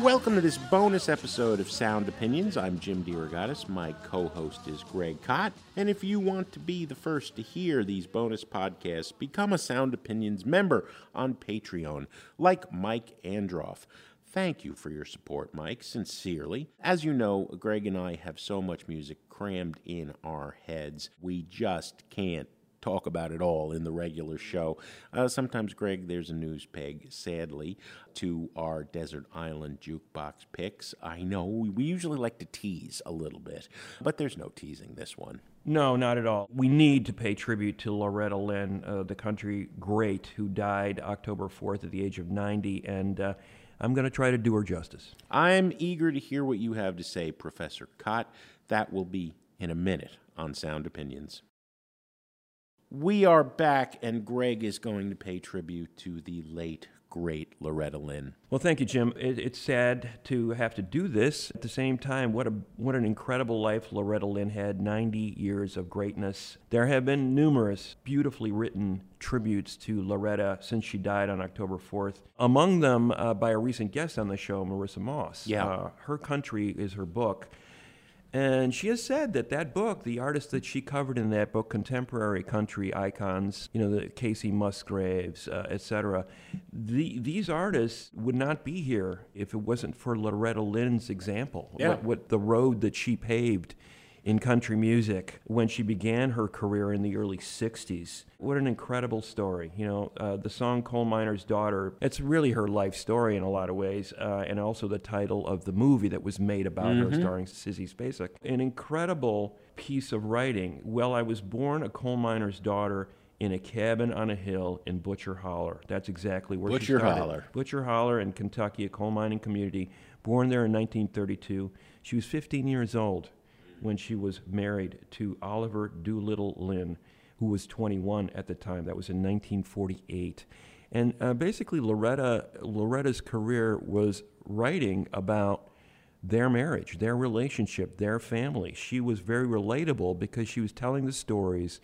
Welcome to this bonus episode of Sound Opinions. I'm Jim DeRogatis. My co host is Greg Kot. And if you want to be the first to hear these bonus podcasts, become a Sound Opinions member on Patreon, like Mike Androff. Thank you for your support, Mike, sincerely. As you know, Greg and I have so much music crammed in our heads, we just can't talk about it all in the regular show. Uh, sometimes, Greg, there's a news peg, sadly, to our Desert Island jukebox picks. I know we, usually like to tease a little bit, but there's no teasing this one. No, not at all. We need to pay tribute to Loretta Lynn, uh, the country great who died October 4th at the age of 90, and uh, I'm going to try to do her justice. I'm eager to hear what you have to say, Professor Kot. That will be in a minute on Sound Opinions. We are back, and Greg is going to pay tribute to the late, great Loretta Lynn. Well, thank you, Jim. It, it's sad to have to do this. At the same time, what a what an incredible life Loretta Lynn had. 90 years of greatness. There have been numerous beautifully written tributes to Loretta since she died on October 4th. Among them, uh, by a recent guest on the show, Marissa Moss. Yeah. Uh, her country is her book. And she has said that that book, the artists that she covered in that book, contemporary country icons, you know, the Kacey Musgraves, uh, etc., the, these artists would not be here if it wasn't for Loretta Lynn's example. Yeah. What, what the road that she paved in country music when she began her career in the early 60s. What an incredible story. You know, uh, the song Coal Miner's Daughter, it's really her life story in a lot of ways, uh, and also the title of the movie that was made about her, starring Sissy Spacek. An incredible piece of writing. Well, I was born a coal miner's daughter in a cabin on a hill in Butcher Holler. That's exactly where she Butcher started. Holler. Butcher Holler in Kentucky, a coal mining community. Born there in 1932. She was 15 years old when she was married to Oliver Doolittle Lynn, who was 21 at the time. That was in 1948. And uh, basically, Loretta Loretta's career was writing about their marriage, their relationship, their family. She was very relatable because she was telling the stories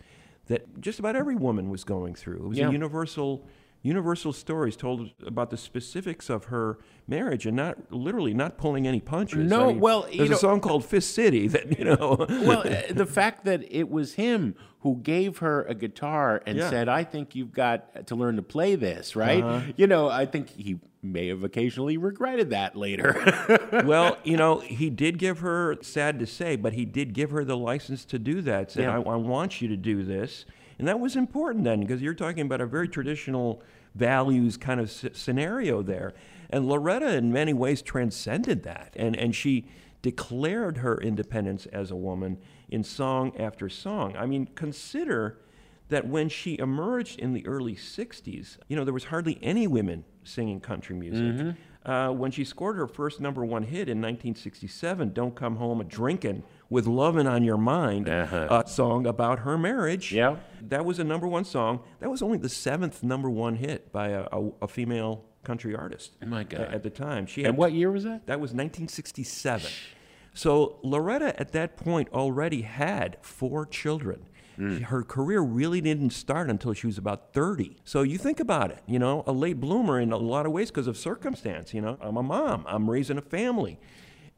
that just about every woman was going through. It was Yeah. a universal universal stories told about the specifics of her marriage and not literally not pulling any punches. No, well, you there's know- a song called Fist City that you know. well, uh, the fact that it was him who gave her a guitar and Yeah. said, "I think you've got to learn to play this," right? You know, I think he may have occasionally regretted that later. well, you know, he did give her, sad to say, but he did give her the license to do that. Said, Yeah. I, I want you to do this. And that was important then because you're talking about a very traditional values kind of s- scenario there. And Loretta, in many ways, transcended that. And, and she declared her independence as a woman in song after song. I mean, consider that when she emerged in the early 60s, you know, there was hardly any women singing country music. Mm-hmm. Uh, when she scored her first number one hit in 1967, Don't Come Home a Drinkin' with Lovin' on Your Mind, a song about her marriage. Yeah. That was a number one song. That was only the seventh number one hit by a, a, a female country artist. My God. At the time. She and what year was that? that was 1967. So Loretta at that point already had four children. Her career really didn't start until she was about 30. So you think about it, you know, a late bloomer in a lot of ways because of circumstance. You know, I'm a mom, I'm raising a family.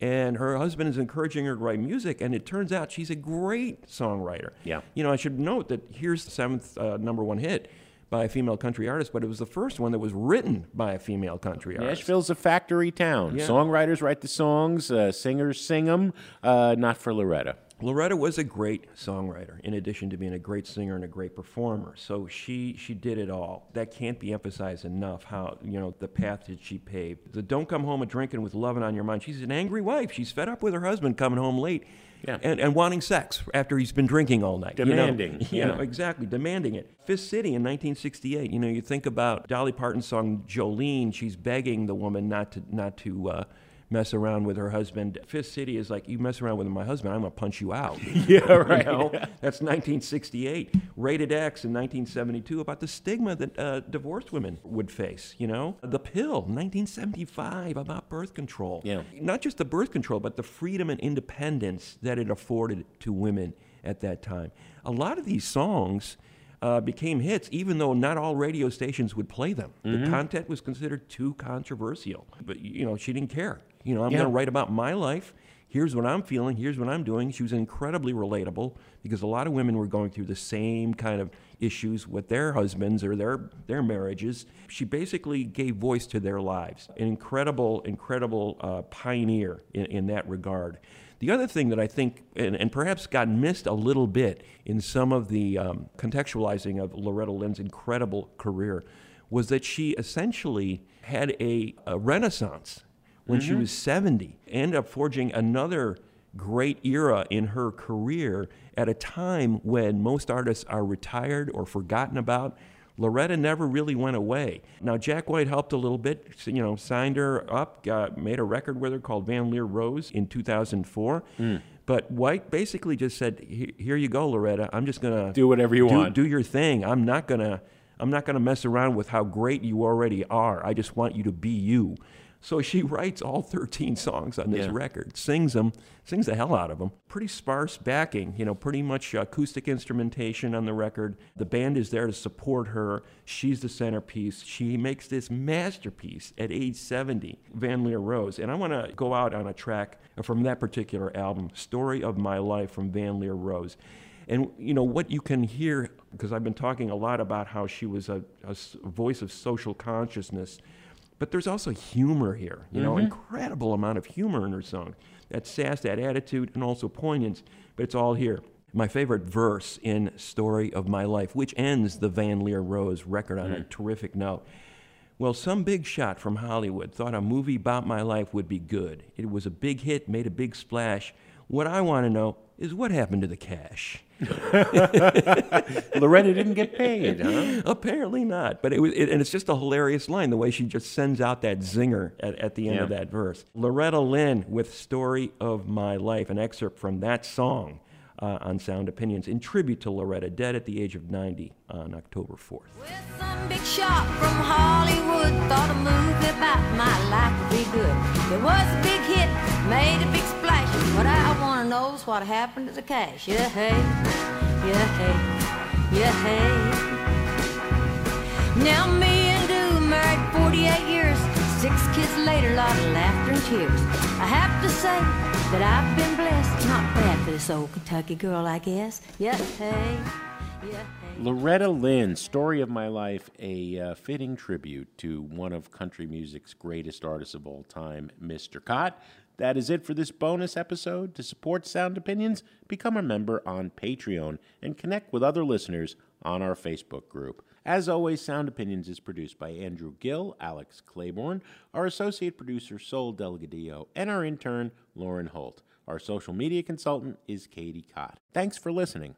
And her husband is encouraging her to write music, and it turns out she's a great songwriter. Yeah. You know, I should note that here's the seventh uh, number one hit by a female country artist, but it was the first one that was written by a female country artist. Nashville's a factory town. Yeah. Songwriters write the songs, uh, singers sing them. Uh, not for Loretta. Loretta was a great songwriter, in addition to being a great singer and a great performer. So she she did it all. That can't be emphasized enough. How you know the path that she paved. The "Don't Come Home a Drinking with Lovin' on Your Mind." She's an angry wife. She's fed up with her husband coming home late, Yeah. and, and wanting sex after he's been drinking all night. you know? Demanding, You yeah. know, exactly, demanding it. Fist City in 1968. You know, you think about Dolly Parton's song "Jolene." She's begging the woman not to not to. Uh, mess around with her husband. Fist City is like, you mess around with my husband, I'm going to punch you out. Yeah, right. You know? That's 1968. Rated X in 1972 about the stigma that uh, divorced women would face, you know? The Pill, 1975, about birth control. Yeah. Not just the birth control, but the freedom and independence that it afforded to women at that time. A lot of these songs uh, became hits, even though not all radio stations would play them. The content was considered too controversial. But, you know, she didn't care. You know, I'm Yeah. going to write about my life. Here's what I'm feeling. Here's what I'm doing. She was incredibly relatable because a lot of women were going through the same kind of issues with their husbands or their their marriages. She basically gave voice to their lives. An incredible, incredible uh, pioneer in, in that regard. The other thing that I think, and, and perhaps got missed a little bit in some of the um, contextualizing of Loretta Lynn's incredible career, was that she essentially had a, a renaissance when she mm-hmm. was 70, ended up forging another great era in her career at a time when most artists are retired or forgotten about. Loretta never really went away. Now Jack White helped a little bit, you know, signed her up, got, made a record with her called Van Lear Rose in 2004. Mm. But White basically just said, "Here- "Here you go, Loretta. I'm just gonna Do whatever you do, want." Do your thing. I'm not gonna I'm not gonna mess around with how great you already are. I just want you to be you." So she writes all 13 songs on this Yeah. record, sings them, sings the hell out of them. Pretty sparse backing, you know, pretty much acoustic instrumentation on the record. The band is there to support her. She's the centerpiece. She makes this masterpiece at age 70, Van Lear Rose. And I want to go out on a track from that particular album, Story of My Life from Van Lear Rose. And you know what you can hear, because I've been talking a lot about how she was a voice of social consciousness, but there's also humor here. You know, mm-hmm. incredible amount of humor in her song. That sass, that attitude, and also poignance. But it's all here. My favorite verse in "Story of My Life," which ends the Van Lear Rose record on a mm. terrific note. Well, some big shot from Hollywood thought a movie about my life would be good. It was a big hit, made a big splash. What I want to know is what happened to the cash. Loretta didn't get paid, huh? Apparently not. But it was, it, and it's just a hilarious line the way she just sends out that zinger at, at the end of that verse. Loretta Lynn with "Story of My Life," an excerpt from that song uh, on Sound Opinions in tribute to Loretta, dead at the age of 90 on October 4th. With splash. What happened to the cash. Yeah, hey, yeah, hey, yeah, hey. Now me and Doo married 48 years, six kids later, a lot of laughter and tears. I have to say that I've been blessed, not bad for this old Kentucky girl, I guess. Yeah, hey, yeah. Loretta Lynn, Story of My Life, a uh, fitting tribute to one of country music's greatest artists of all time, Mr. Kot. That is it for this bonus episode. To support Sound Opinions, become a member on Patreon and connect with other listeners on our Facebook group. As always, Sound Opinions is produced by Andrew Gill, Alex Claiborne, our associate producer, Sol Delgadillo, and our intern, Lauren Holt. Our social media consultant is Katie Cott. Thanks for listening.